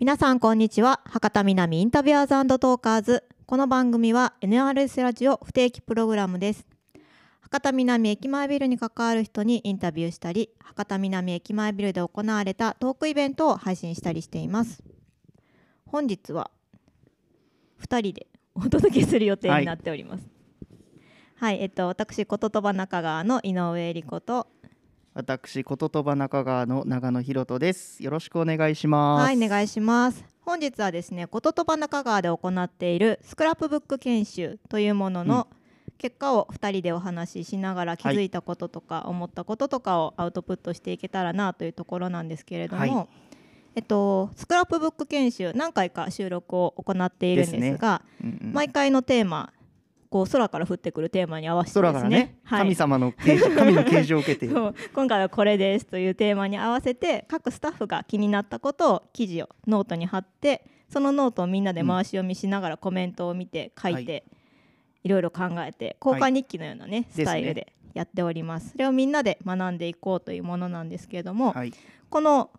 皆さんこんにちは。博多南インタビュアーズトーカーズ。この番組は NRS ラジオ不定期プログラムです。博多南駅前ビルに関わる人にインタビューしたり博多南駅前ビルで行われたトークイベントを配信したりしています。本日は2人でお届けする予定になっております。はい、はい、えっと私こととば中川の井上恵理子と私こととば中川の長野博人です。よろしくお願いします。はいお願いします。本日はですねこととば中川で行っているスクラップブック研修というものの、結果を2人でお話ししながら気づいたこととか思ったこととかをアウトプットしていけたらなというところなんですけれども、はい、えっと、スクラップブック研修何回か収録を行っているんですが、ね。うんうん、毎回のテーマこう空から降ってくるテーマに合わせてですね、ね。はい、神様の啓示 神の啓示を受けて。今回はこれですというテーマに合わせて各スタッフが気になったことを記事をノートに貼ってそのノートをみんなで回し読みしながらコメントを見て書いて、はい、いろいろ考えて交換日記のようなね、はい、スタイルでやっております、ね、それをみんなで学んでいこうというものなんですけれども、はい、この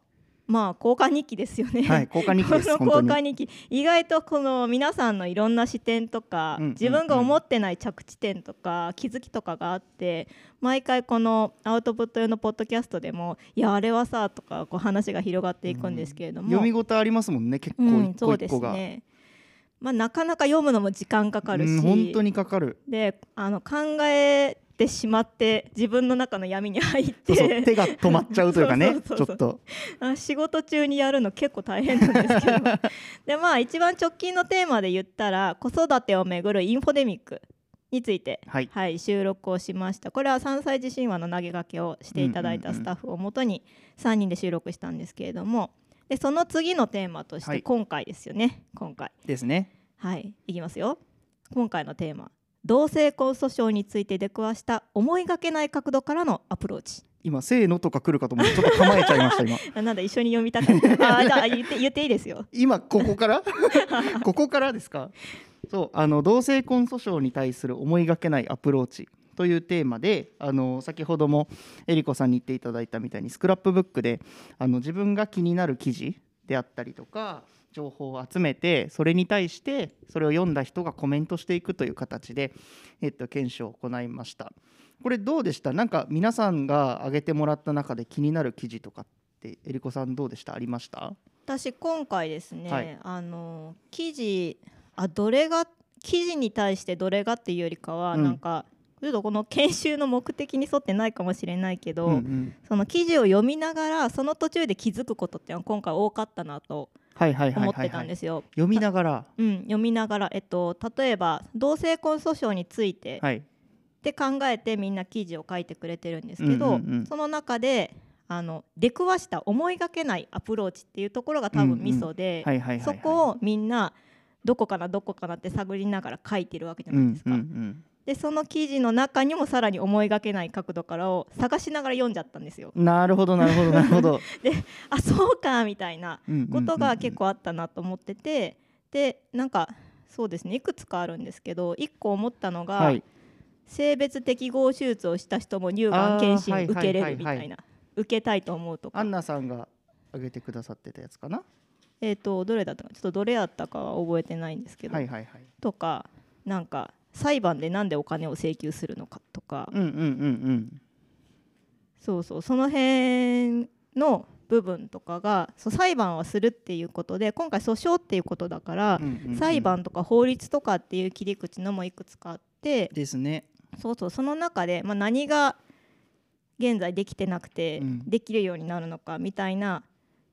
まあ交換日記ですよね。はい、交換日記。この交換日記。意外とこの皆さんのいろんな視点とか、うんうんうん、自分が思ってない着地点とか気づきとかがあって毎回このアウトプット用のポッドキャストでもいやあれはさとかこう話が広がっていくんですけれども、うん、読み応えありますもんね。結構一個一個が、うん、そうですね。まあ、なかなか読むのも時間かかるし、本当にかかる。であの考えてしまって自分の中の闇に入って。手が止まっちゃうというかね ちょっと。あ仕事中にやるの結構大変なんですけど。でまあ一番直近のテーマで言ったら子育てをめぐるインフォデミックについて、はい、はい、収録をしました。これは3歳児神話の投げかけをしていただいたスタッフをもとに3人で収録したんですけれども。でその次のテーマとして今回ですよね、はい、今回。ですね。はいいきますよ。今回のテーマ同性婚訴訟について出くわした思いがけない角度からのアプローチ。今せーのとか来るかと思ってちょっと構えちゃいました今。なんだ一緒に読みたかったあじゃあ言って言っていいですよ。今ここから？ここからですか？そうあの同性婚訴訟に対する思いがけないアプローチというテーマであの先ほどもえりこさんに言っていただいたみたいにスクラップブックであの自分が気になる記事であったりとか情報を集めてそれに対してそれを読んだ人がコメントしていくという形で、えっと、検証を行いました。これどうでした？なんか皆さんが挙げてもらった中で気になる記事とかってえりこさんどうでした？ありました？私今回ですね、はい、あの記事あどれが記事に対してどれがっていうよりかは、うん、なんかちょっとこの研修の目的に沿ってないかもしれないけど、うんうん、その記事を読みながらその途中で気づくことって今回多かったなと思ってたんですよ。読みながら、うん、読みながら、えっと、例えば同性婚訴訟について、はい、で考えてみんな記事を書いてくれてるんですけど、その中であの出くわした思いがけないアプローチっていうところが多分ミソでそこをみんなどこかなどこかなって探りながら書いてるわけじゃないですか。うんうんうんでその記事の中にもさらに思いがけない角度からを探しながら読んじゃったんですよ。なるほどなるほどなるほど。であそうかみたいなことが結構あったなと思っててでなんかそうですねいくつかあるんですけど1個思ったのが、はい、性別適合手術をした人も乳がん検診受けれるみたいな、受けたいと思うとか。アンナさんが挙げてくださってたやつかな？えっ、とどれだったかちょっとどれやったかは覚えてないんですけど、はいはいはい、とかなんか裁判で何でお金を請求するのかとか、うんうんうんうん、そうそう。その辺の部分とかがそう裁判はするっていうことで今回訴訟っていうことだから、うんうんうん、裁判とか法律とかっていう切り口のもいくつかあって。ですね。そうそう。その中で、まあ、何が現在できてなくて、できるようになるのかみたいな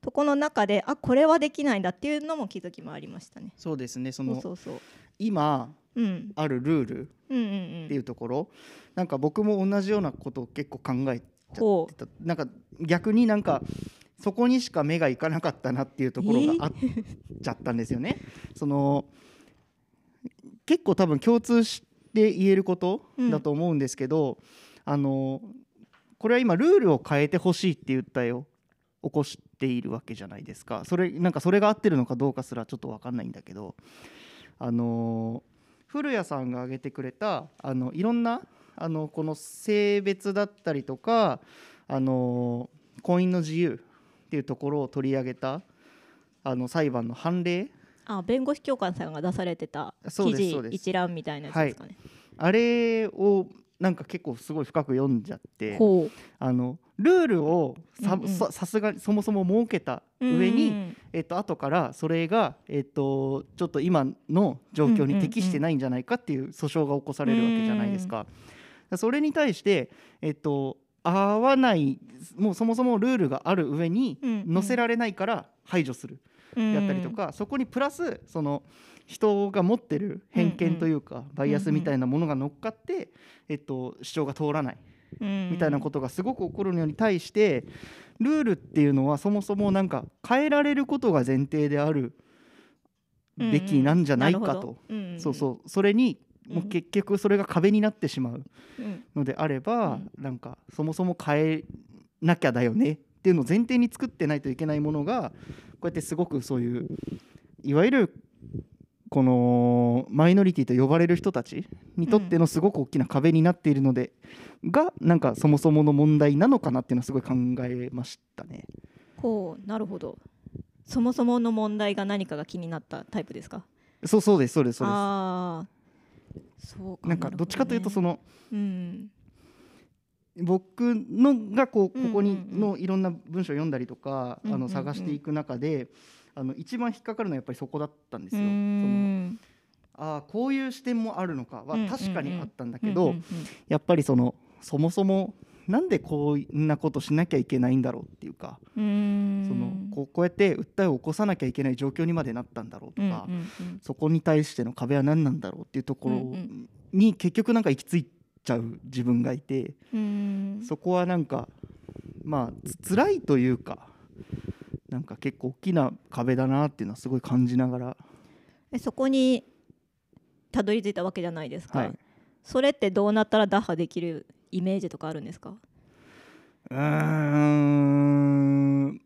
とこの中であこれはできないんだっていうのも気づきもありましたね。そうですね。その今あるルールっていうところ、なんか僕も同じようなことを結構考えちゃってた。なんか逆になんかそこにしか目がいかなかったなっていうところがあっちゃったんですよね。その結構多分共通して言えることだと思うんですけど、うん、あのこれは今ルールを変えてほしいって言ったよ。起こしているわけじゃないですか。それなんかそれが合ってるのかどうかすらちょっと分かんないんだけど。あの古谷さんが挙げてくれたあのいろんなあのこの性別だったりとかあの婚姻の自由っていうところを取り上げたあの裁判の判例。あ弁護士協会さんが出されてた記事一覧みたいなやつですかね、はい、あれをなんか結構すごい深く読んじゃってあのルールをさ,、さすがにそもそも設けた上に、うんうん、えっと後からそれが、えっと、ちょっと今の状況に適してないんじゃないかっていう訴訟が起こされるわけじゃないですか。それに対して、えっと、合わないもうそもそもルールがある上に載せられないから排除する、やったりとか、そこにプラスその人が持ってる偏見というか、バイアスみたいなものが乗っかって、えっと、主張が通らない。みたいなことがすごく起こるのに対してルールっていうのはそもそもなんか変えられることが前提であるべきなんじゃないかと、そうそう。それにもう結局それが壁になってしまうのであれば、なんかそもそも変えなきゃだよねっていうのを前提に作ってないといけないものがこうやってすごくそういういわゆるこのマイノリティと呼ばれる人たちにとってのすごく大きな壁になっているので、がなんかそもそもの問題なのかなっていうのはすごい考えましたね。ほうなるほど。そもそもの問題が何かが気になったタイプですか？そうそうですそうですそうです。あそうなんかどっちかというとその、うん、僕のがこうここにのいろんな文章を読んだりとか、あの探していく中で、あの一番引っかかるのはやっぱりそこだったんですよ。そのああこういう視点もあるのかは確かにあったんだけど、やっぱりそのそもそもなんでこんなことしなきゃいけないんだろうっていうかそのこうこうやって訴えを起こさなきゃいけない状況にまでなったんだろうとか、そこに対しての壁は何なんだろうっていうところに結局なんか行き着いちゃう自分がいてそこはなんかまあ辛いというかなんか結構大きな壁だなっていうのはすごい感じながら。えそこにたどり着いたわけじゃないですか、はい、それってどうなったら打破できるイメージとかあるんですか？うん、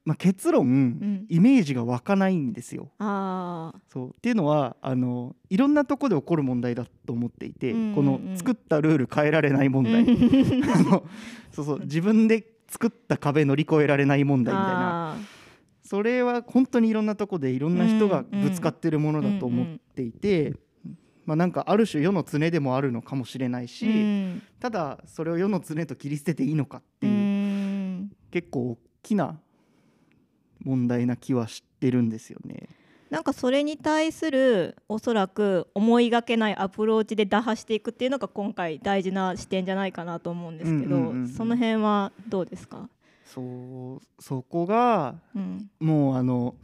まあ、結論、うん、イメージが湧かないんですよ。あそう。っていうのはあのいろんなとこで起こる問題だと思っていて、うんうんうん、この作ったルール変えられない問題。そうそう。自分で作った壁乗り越えられない問題みたいなそれは本当にいろんなとこでいろんな人がぶつかってるものだと思っていて、まあ、なんかある種世の常でもあるのかもしれないし、ただそれを世の常と切り捨てていいのかっていう、結構大きな問題な気はしてるんですよね。なんかそれに対するおそらく思いがけないアプローチで打破していくっていうのが今回大事な視点じゃないかなと思うんですけど、その辺はどうですか？そうそこが、うん、もうあの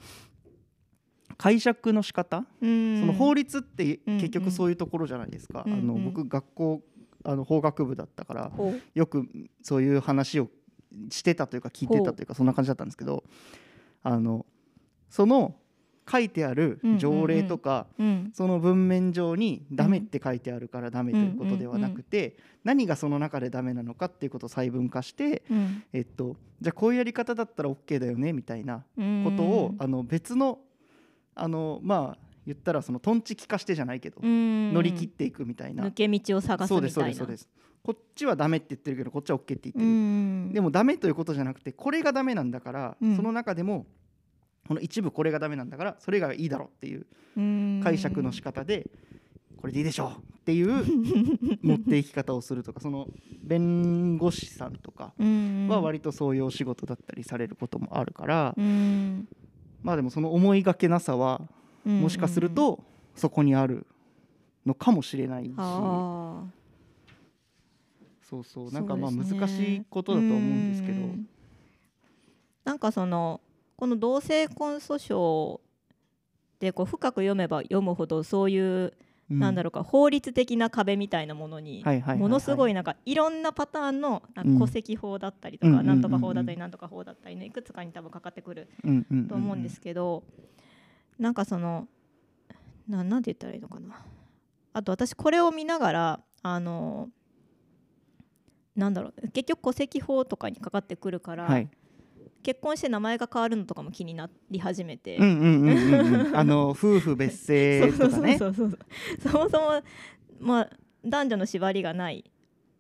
解釈の仕方、うん、その法律って結局そういうところじゃないですか、うんうん、あの僕学校あの法学部だったからよくそういう話をしてたというか聞いてたというかそんな感じだったんですけどあのその書いてある条例とか、その文面上にダメって書いてあるからダメということではなくて、何がその中でダメなのかっていうことを細分化して、えっと、じゃあこういうやり方だったら OK だよねみたいなことを、あの別のあのまあ言ったらそのとんちき化してじゃないけど乗り切っていくみたいな。抜け道を探すみたいな。そうですそうですこっちはダメって言ってるけどこっちは OK って言ってる。でもダメということじゃなくてこれがダメなんだから、その中でもこの一部これがダメなんだからそれがいいだろうっていう解釈の仕方でこれでいいでしょうっていう持っていき方をするとかその弁護士さんとかは割とそういうお仕事だったりされることもあるからまあでもその思いがけなさはもしかするとそこにあるのかもしれないし。そうそう。なんかまあ難しいことだと思うんですけど。なんかそのこの同性婚訴訟でこう深く読めば読むほどそういう、うん、なんだろうか法律的な壁みたいなものにものすごいなんかいろんなパターンの戸籍法だったりとか、なんとか法だったりなんとか法だったりねいくつかに多分かかってくると思うんですけど、なんかそのななんて言ったらいいのかな。あと私これを見ながらあのなんだろう結局戸籍法とかにかかってくるから、はい結婚して名前が変わるのとかも気になり始めて、あの 夫婦別姓とかね。そもそもまあ男女の縛りがない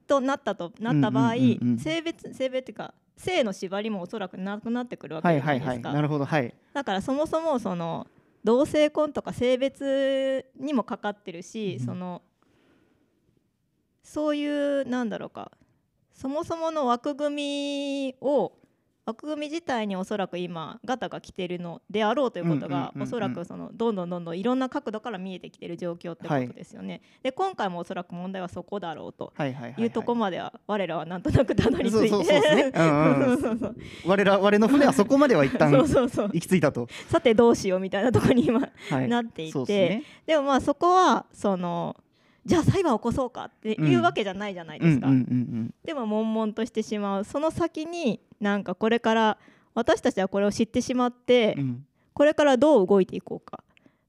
となったとなった場合、性別性別っていうか性の縛りもおそらくなくなってくるわけじゃないですか。はいはいはい、なるほどはい。だからそもそもその同性婚とか性別にもかかってるし、うん、そのそういうなんだろうか。そもそもの枠組みを枠組み自体におそらく今ガタが来てるのであろうということがおそらくそのどんどんどんどんいろんな角度から見えてきてる状況ってことですよね。はい、で今回もおそらく問題はそこだろうというとこまでは我らはなんとなくたどり着いて。我ら我の船はそこまでは一旦行き着いたと。さてどうしようみたいなところに今、はい、なっていて。で、ね,、でもまあそこはそのじゃあ裁判を起こそうかっていうわけじゃないじゃないですか。でも悶々としてしまう。その先になんかこれから私たちはこれを知ってしまって、うん、これからどう動いていこうか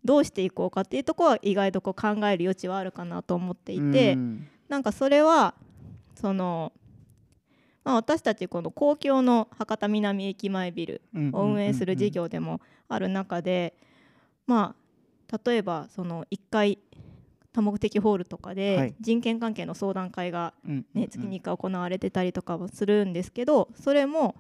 どうしていこうかっていうところは意外とこう考える余地はあるかなと思っていて、うん、なんかそれはその、まあ、私たちこの公共の博多南駅前ビルを運営する事業でもある中で、まあ例えばその1階多目的ホールとかで人権関係の相談会が、ね、月に1回行われてたりとかもするんですけどそれも、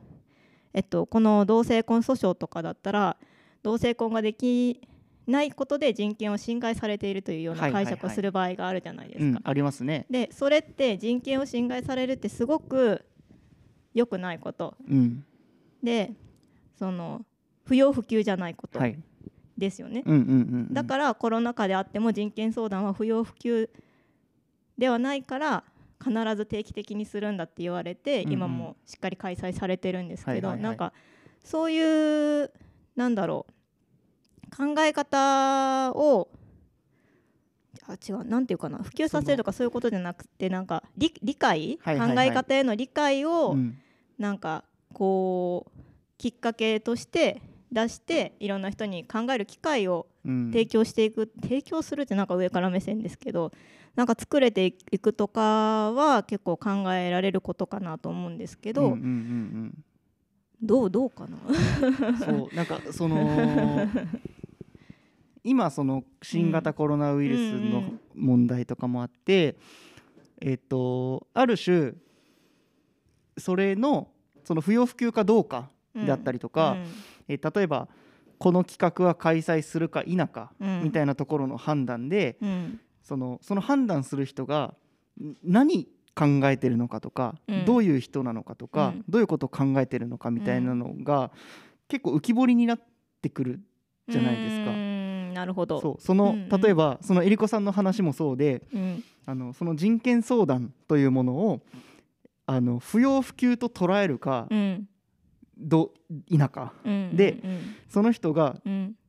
えっと、この同性婚訴訟とかだったら同性婚ができないことで人権を侵害されているというような解釈をする場合があるじゃないですか。ありますね。でそれって人権を侵害されるってすごく良くないこと、うん、でその不要不急じゃないこと、はい、ですよね、だからコロナ禍であっても人権相談は不要不急ではないから必ず定期的にするんだって言われて、うんうん、今もしっかり開催されてるんですけど、はいはいはい、なんかそういうなんだろう考え方をあ違うなんていうかな普及させるとかそういうことじゃなくてなんか理理解、はいはいはい、考え方への理解を、うん、なんかこうきっかけとして出していろんな人に考える機会を提供していく、うん、提供するってなんか上から目線ですけどなんか作れていくとかは結構考えられることかなと思うんですけど、うんうんうんうん、どうどうかな？そうなんかその 今その新型コロナウイルスの問題とかもあって、うんうん、えっ、とある種それのその不要不急かどうかであったりとか、うんうんえー、例えばこの企画は開催するか否かみたいなところの判断で、うん、そのその判断する人が何考えてるのかとか、うん、どういう人なのかとか、うん、どういうことを考えてるのかみたいなのが、結構浮き彫りになってくるじゃないですか。なるほど。そう。その、うんうん、例えばそのえりこさんの話もそうで、あのその人権相談というものをあの不要不急と捉えるか、うんうんうん、でその人が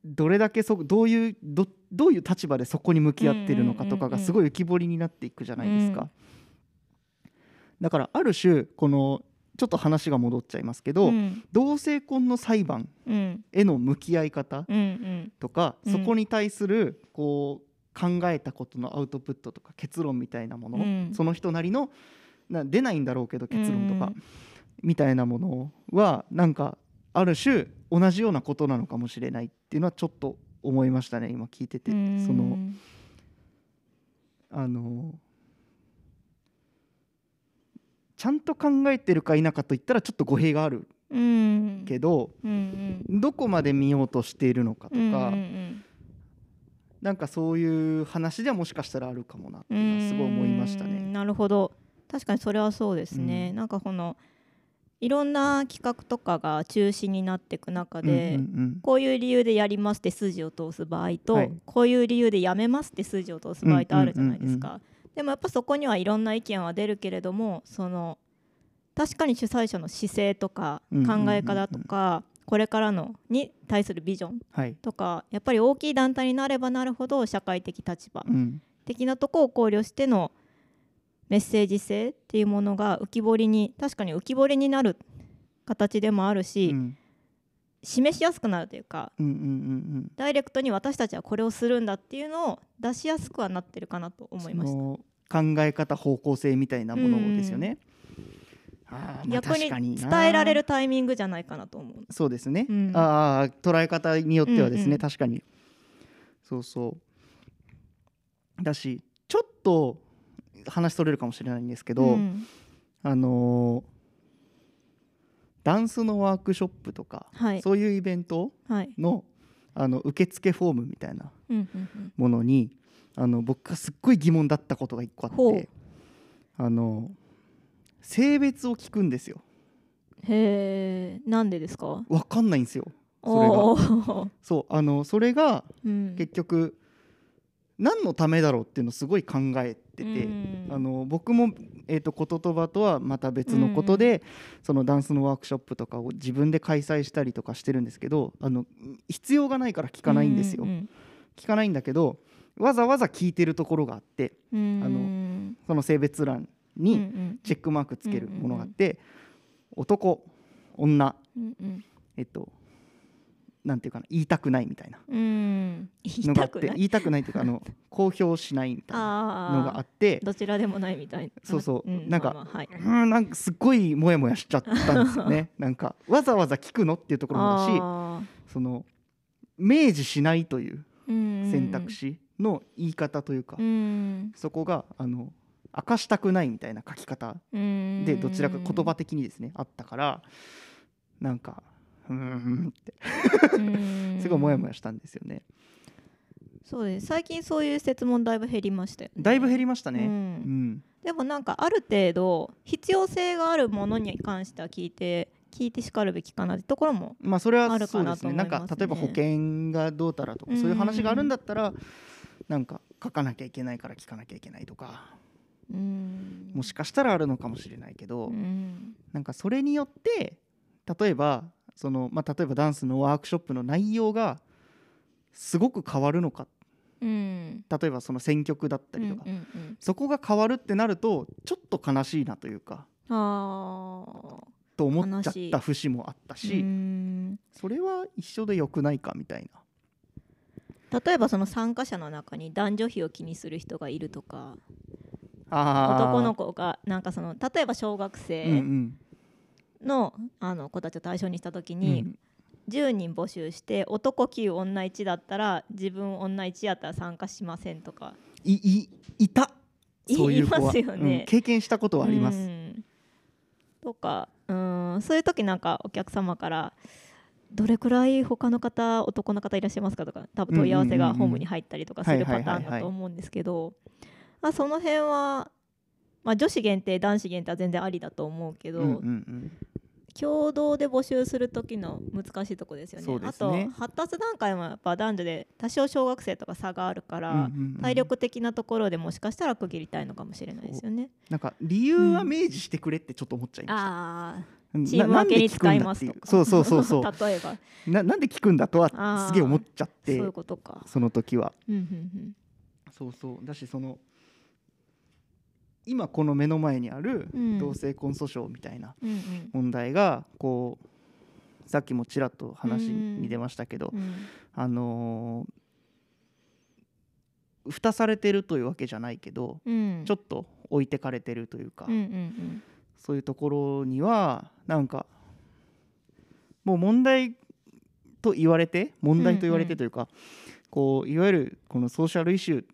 どれだけそどういうどどういう立場でそこに向き合ってるのかとかがすごい浮き彫りになっていくじゃないですか。だからある種このちょっと話が戻っちゃいますけど、うん、同性婚の裁判への向き合い方とか、うん。うん、そこに対するこう考えたことのアウトプットとか結論みたいなもの、うん、その人なりのな出ないんだろうけど結論とか、みたいなものはなんかある種同じようなことなのかもしれないっていうのはちょっと思いましたね今聞いてて。そのあのちゃんと考えてるか否かといったらちょっと語弊があるけど、うんうん、どこまで見ようとしているのかとか、うんうん、なんかそういう話ではもしかしたらあるかもなっていうのはすごい思いましたね。なるほど。確かにそれはそうですね、うん、なんかこのいろんな企画とかが中止になっていく中で、うんうんうん、こういう理由でやりますって筋を通す場合と、はい、こういう理由でやめますって筋を通す場合とあるじゃないですか。うんうんうんうん、でもやっぱそこにはいろんな意見は出るけれどもその確かに主催者の姿勢とか考え方とか、うんうん。うんこれからのに対するビジョンとか、はい、やっぱり大きい団体になればなるほど社会的立場的なとこを考慮してのメッセージ性っていうものが浮き彫りに確かに浮き彫りになる形でもあるし、うん、示しやすくなるというか、うんうんうんうん、ダイレクトに私たちはこれをするんだっていうのを出しやすくはなってるかなと思いました。考え方方向性みたいなものですよね。うん、逆に伝えられるタイミングじゃないかなと思う。そうですね。うん、ああ捉え方によってはですね、うん。うん、確かに。そうそう。だしちょっと話それるかもしれないんですけど、うん、あのダンスのワークショップとか、はい、そういうイベントの,、あの受付フォームみたいなものに、あの僕がすっごい疑問だったことが一個あってあの性別を聞くんですよ。へえんでですか？わかんないんですよ。それが。そうあのそれが結局、何のためだろうっていうのをすごい考えてて、あの僕も、えーと、言葉とはまた別のことで、そのダンスのワークショップとかを自分で開催したりとかしてるんですけどあの必要がないから聞かないんですよ。聞かないんだけどわざわざ聞いてるところがあってあのその性別欄にチェックマークつけるものがあって男女、えっとなんていうかな言いたくないみたいな。のがあって言いたくないっていうかあの 公表しないみたいなのがあって。どちらでもないみたいな。そうそう、うん、なんか、うんなんかすっごいモヤモヤしちゃったんですよね。なんかわざわざ聞くのっていうところもだしその明示しないという選択肢の言い方というかそこがあの明かしたくないみたいな書き方でどちらか言葉的にですねあったからなんかうんって。すごいモヤモヤしたんですよね。そうです。最近そういう質問だいぶ減りましたよ、ね、だいぶ減りましたね、うん、うん、でもなんかある程度必要性があるものに関しては聞いて聞いてしかるべきかなってところもまあそれはそうですね。なんか例えば保険がどうたらとかそういう話があるんだったらなんか書かなきゃいけないから聞かなきゃいけないとか。うん。もしかしたらあるのかもしれないけどん。なんかそれによって例えばその、まあ、例えばダンスのワークショップの内容がすごく変わるのか、うん、例えばその選曲だったりとか、うんうんうん、そこが変わるってなるとちょっと悲しいなというか。と思っちゃった節もあったしそれは一緒でよくないかみたいな。例えばその参加者の中に男女比を気にする人がいるとか。男の子がなんかその例えば小学生のあの子たちを対象にした時に、うん、10人募集して男9女1だったら自分女1やったら参加しませんとか。いいいた？そういう子は。ますよね、うん、経験したことはあります。とかうん。そういう時なんかお客様からどれくらい他の方男の方いらっしゃいますかとか多分問い合わせがホームに入ったりとかするパターンだと思うんですけどその辺は、まあ、女子限定男子限定は全然ありだと思うけど、うんうんうん、共同で募集する時の難しいとこですよね、ね、あと発達段階もやっぱ男女で多少小学生とか差があるから、うんうんうん、体力的なところでもしかしたら区切りたいのかもしれないですよね。なんか理由は明示してくれってちょっと思っちゃいました、うん、チーム分けに使いますとか。そうそうそうそう。例えば。ななんで聞くんだとはすげえ思っちゃってそういうことか。その時は、うんうんうん、そうそう。だしその今この目の前にある同性婚訴訟みたいな問題がこうさっきもちらっと話に出ましたけど、あのー、蓋されてるというわけじゃないけど、ちょっと置いてかれてるというか、そういうところにはなんかもう問題と言われて問題と言われてというか、こういわゆるこのソーシャルイシュー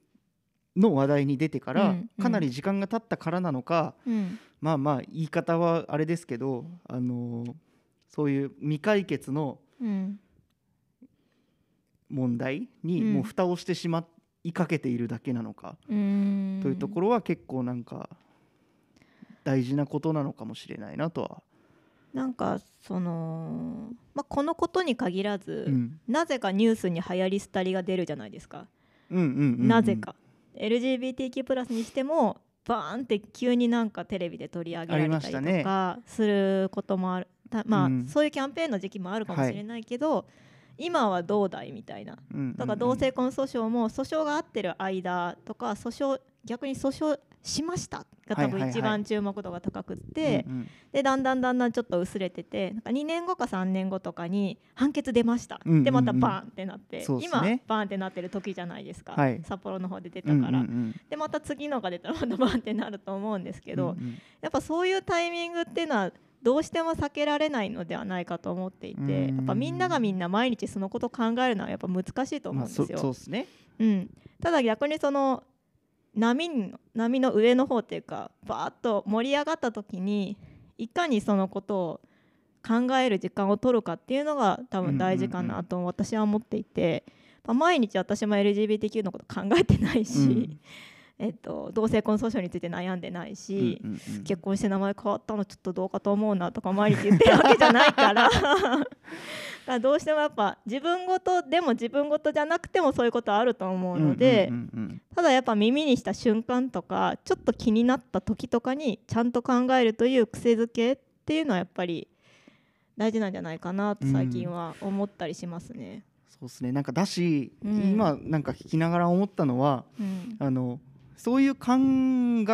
の話題に出てからかなり時間が経ったからなのか、うん、まあまあ言い方はあれですけど、あのー、そういう未解決の問題にもう蓋をしてしまいかけているだけなのか、うん、というところは結構なんか大事なことなのかもしれないなとは。なんかその、まあ、このことに限らず、うん、なぜかニュースに流行り廃りが出るじゃないですか。なぜか LGBTQ+ プラスにしてもバーンって急になんかテレビで取り上げられたりとかすることもある。ままあ、うん、そういうキャンペーンの時期もあるかもしれないけど、はい、今はどうだいみたいな、うんうんうん、だから同性婚訴訟も訴訟が合ってる間とか訴訟逆に訴訟しましたが多分一番注目度が高くってでだんだんだんだんちょっと薄れててなんか2年後か3年後とかに判決出ました、でまたバーンってなって、ね、今バーンってなってる時じゃないですか、はい、札幌の方で出たから、でまた次のが出たらまたバーンってなると思うんですけど、やっぱそういうタイミングっていうのはどうしても避けられないのではないかと思っていてやっぱみんながみんな毎日そのことを考えるのはやっぱ難しいと思うんですよ。まあ、そうですね。うん、ただ逆にその波の波の上の方っていうかバーッと盛り上がった時にいかにそのことを考える時間を取るかっていうのが多分大事かなと私は思っていて、まあ、毎日私も LGBTQ のこと考えてないし、うん、えっと、同性婚訴訟について悩んでないし、うんうんうん、結婚して名前変わったのちょっとどうかと思うなとか毎日言ってるわけじゃないから。どうしてもやっぱ自分ごとでも自分ごとじゃなくてもそういうことあると思うので、うんうんうんうん、ただやっぱ耳にした瞬間とかちょっと気になった時とかにちゃんと考えるという癖づけっていうのはやっぱり大事なんじゃないかなと最近は思ったりしますね。そうですね。なんかだし、うん、今なんか聞きながら思ったのは、うん、あのそういう考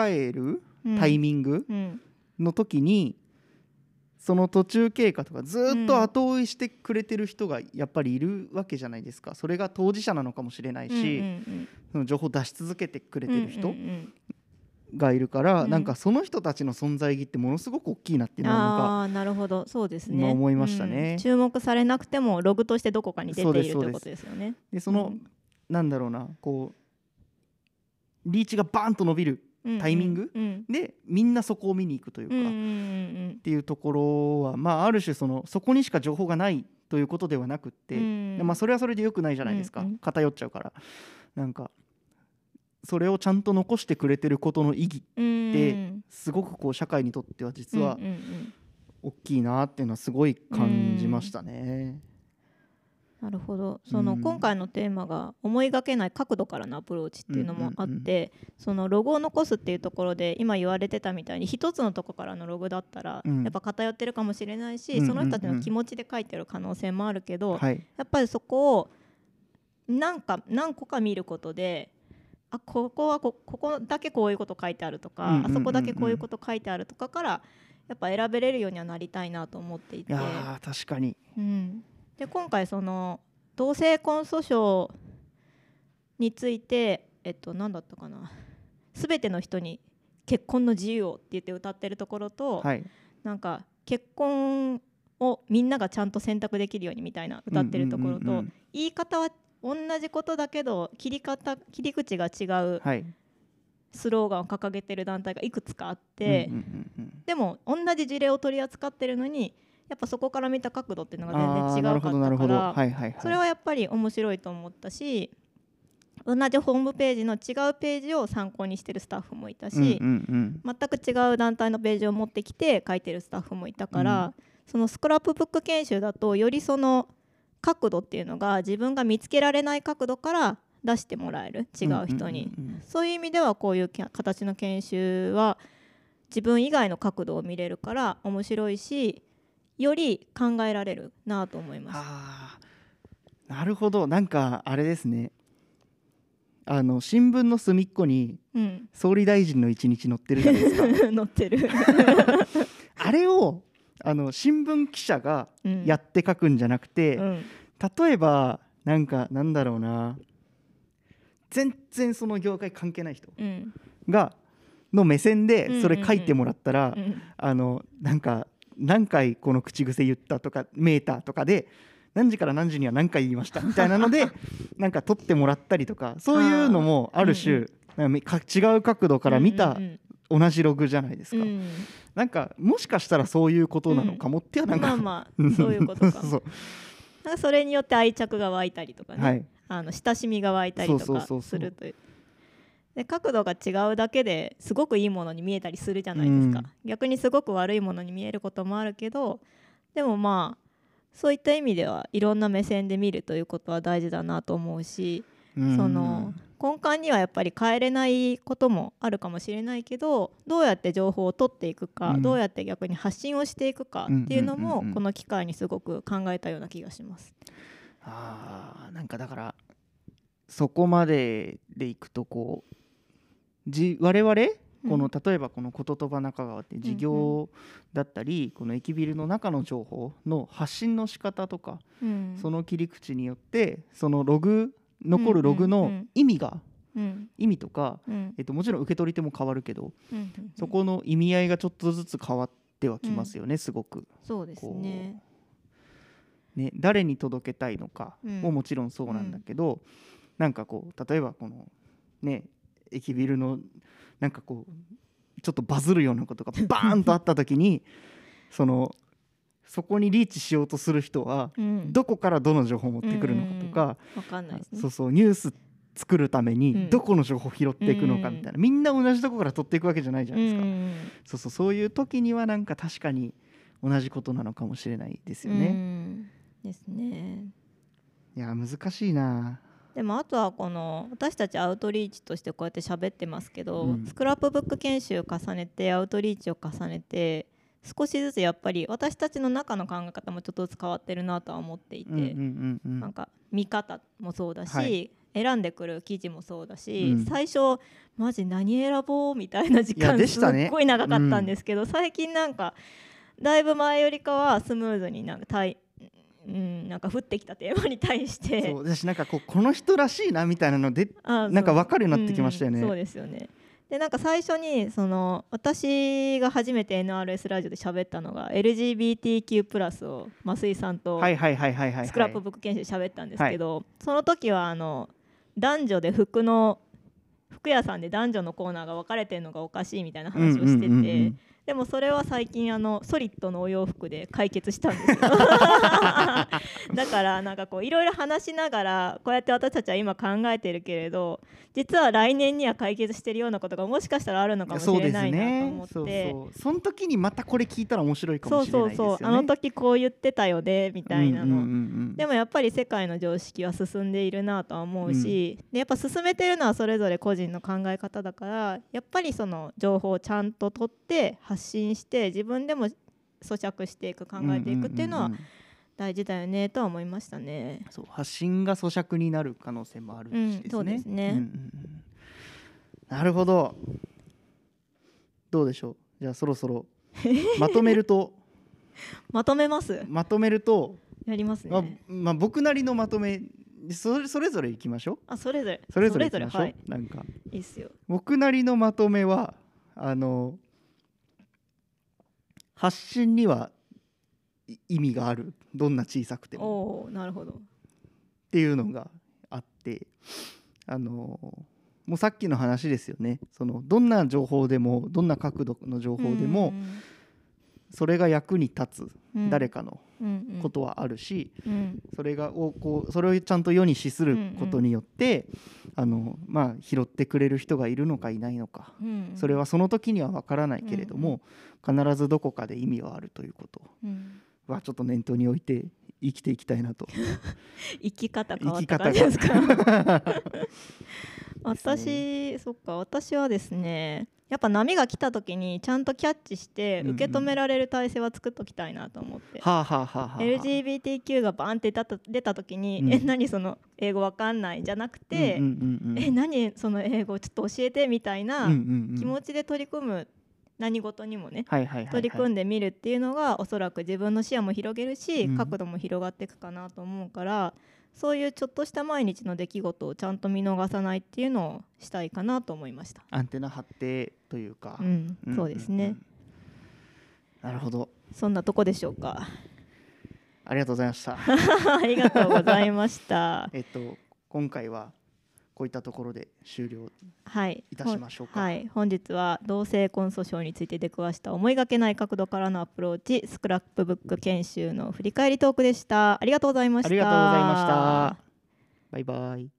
えるタイミングの時に、その途中経過とかずっと後追いしてくれてる人がやっぱりいるわけじゃないですか。それが当事者なのかもしれないし、その情報を出し続けてくれてる人がいるから、なんかその人たちの存在意義ってものすごく大きいなっていうのはあなるほど。そうですね。思いましたね、注目されなくてもログとしてどこかに出ているということですよね。でその、なんだろうなこうリーチがバーンと伸びるタイミング、でみんなそこを見に行くというか、っていうところは、まあ、ある種そのそこにしか情報がないということではなくって、まあ、それはそれでよくないじゃないですか、偏っちゃうから。なんかそれをちゃんと残してくれてることの意義ってすごくこう社会にとっては実は大きいなっていうのはすごい感じましたね。なるほど。その、今回のテーマが思いがけない角度からのアプローチっていうのもあって、そのログを残すっていうところで今言われてたみたいに一つのとこからのログだったら、やっぱ偏ってるかもしれないし、その人たちの気持ちで書いてる可能性もあるけど、やっぱりそこを何か何個か見ることであここはここだけこういうこと書いてあるとか、あそこだけこういうこと書いてあるとかからやっぱ選べれるようにはなりたいなと思っていて。いや確かに、うんで今回その同性婚訴訟についてえっと何だったかな。全ての人に結婚の自由をって言って歌ってるところと、はい、なんか結婚をみんながちゃんと選択できるようにみたいな歌ってるところと、言い方は同じことだけど切り方切り口が違う、スローガンを掲げてる団体がいくつかあって、でも同じ事例を取り扱ってるのにやっぱそこから見た角度っていうのが全然違うかったからそれはやっぱり面白いと思ったし同じホームページの違うページを参考にしてるスタッフもいたし、全く違う団体のページを持ってきて書いてるスタッフもいたから、うん、そのスクラップブック研修だとよりその角度っていうのが自分が見つけられない角度から出してもらえる違う人に、そういう意味ではこういう形の研修は自分以外の角度を見れるから面白いしより考えられるなと思います。なるほど。なんかあれですね。あの新聞の隅っこに総理大臣の一日載ってるじゃないですか。載ってる。あれをあの新聞記者がやって書くんじゃなくて、うん、例えばなんかなんだろうな。全然その業界関係ない人が、の目線でそれ書いてもらったら、あのなんか何回この口癖言ったとかメーターとかで何時から何時には何回言いましたみたいなので なんか取ってもらったりとかそういうのもある種、うん。うん、違う角度から見た同じログじゃないですか、うん、なんかもしかしたらそういうことなのかもってはなんか、うん、まあまあそういうことか。そう。それによって愛着が湧いたりとかね、はい、あの親しみが湧いたりとかするという。で角度が違うだけですごくいいものに見えたりするじゃないですか、うん、逆にすごく悪いものに見えることもあるけどでもまあそういった意味ではいろんな目線で見るということは大事だなと思うし、うん、その根幹にはやっぱり変えれないこともあるかもしれないけどどうやって情報を取っていくか、うん、どうやって逆に発信をしていくかっていうのもこの機会にすごく考えたような気がします。あなんかだからそこまででいくとこうじ我々この例えばこの言葉中川って事業だったり、この駅ビルの中の情報の発信の仕方とか、その切り口によってそのログ残るログの意味が、意味とか、えっと、もちろん受け取り手も変わるけど、そこの意味合いがちょっとずつ変わってはきますよね、すごく。そうですね。ね誰に届けたいのかももちろんそうなんだけど、うん、なんかこう例えばこのね駅ビルのなんかこうちょっとバズるようなことが バーンとあった時にそのそこにリーチしようとする人は、どこからどの情報を持ってくるのかとか、うん、かんない、ね、そうそうニュース作るためにどこの情報を拾っていくのかみたいな、うん、みんな同じとこから取っていくわけじゃないじゃないですか、うん、そうそうそういう時にはなんか確かに同じことなのかもしれないですよね。うん、ですね。いや難しいな。でもあとはこの私たちアウトリーチとしてこうやって喋ってますけど、スクラップブック研修を重ねてアウトリーチを重ねて少しずつやっぱり私たちの中の考え方もちょっとずつ変わってるなとは思っていて、なんか見方もそうだし、はい、選んでくる記事もそうだし、うん、最初マジ何選ぼうみたいな時間すっごい長かったんですけど、ねうん、最近なんかだいぶ前よりかはスムーズになんか対うん、なんか降ってきたテーマに対して。そう私なんかこうこの人らしいなみたいなのでなんか分かるようになってきましたよね。うん、そうですよね。でなんか最初にその私が初めて NRS ラジオで喋ったのが LGBTQ+ プラスを増井さんとスクラップブック研修で喋ったんですけど、その時はあの男女で服の服屋さんで男女のコーナーが分かれてるのがおかしいみたいな話をしてて、でもそれは最近あのソリッドのお洋服で解決したんですよ。だからなんかこういろいろ話しながらこうやって私たちは今考えてるけれど実は来年には解決してるようなことがもしかしたらあるのかもしれないなと思って。そ、ね、その時にまたこれ聞いたら面白いかもしれないですよね。そうそうそう。あの時こう言ってたよねみたいなの、でもやっぱり世界の常識は進んでいるなとは思うし、うん、でやっぱ進めてるのはそれぞれ個人の考え方だからやっぱりその情報をちゃんと取って発発信して自分でも咀嚼していく考えていくっていうのは大事だよねとは思いましたね。そう発信が咀嚼になる可能性もあるし、ね。うん、そうですね、うんうん、なるほど。どうでしょう？じゃあそろそろ まとめると？まとめます？まとめると？やりますね、まあ、まあ、僕なりのまとめそれそれぞれいきましょう？あそれぞれ。それぞれいきましょう、はい、なんか。いいっすよ。僕なりのまとめはあの発信には意味がある。どんな小さくても。なるほど。っていうのがあって。あのもうさっきの話ですよね。そのどんな情報でもどんな角度の情報でも、それが役に立つ誰かのことはあるし、それがをこうそれをちゃんと世に資することによって、あのまあ、拾ってくれる人がいるのかいないのか、それはその時には分からないけれども、必ずどこかで意味はあるということはちょっと念頭に置いて生きていきたいなと。生き方変わった感じですか？私、そっか私はですねやっぱ波が来た時にちゃんとキャッチして受け止められる体制は作っときたいなと思って、LGBTQ がバンって出た時に、うん、え何その英語わかんないじゃなくて、え何その英語ちょっと教えてみたいな気持ちで取り組む何事にもね、取り組んでみるっていうのがおそらく自分の視野も広げるし、うん、角度も広がっていくかなと思うからそういうちょっとした毎日の出来事をちゃんと見逃さないっていうのをしたいかなと思いました。アンテナ張ってというか、うん、そうですね、なるほど。そんなとこでしょうか。ありがとうございました。ありがとうございました。えっと今回はこういったところで終了いたしましょうか、はい、はい、本日は同性婚訴訟について出くわした思いがけない角度からのアプローチスクラップブック研修の振り返りトークでした。ありがとうございました。ありがとうございました。バイバイ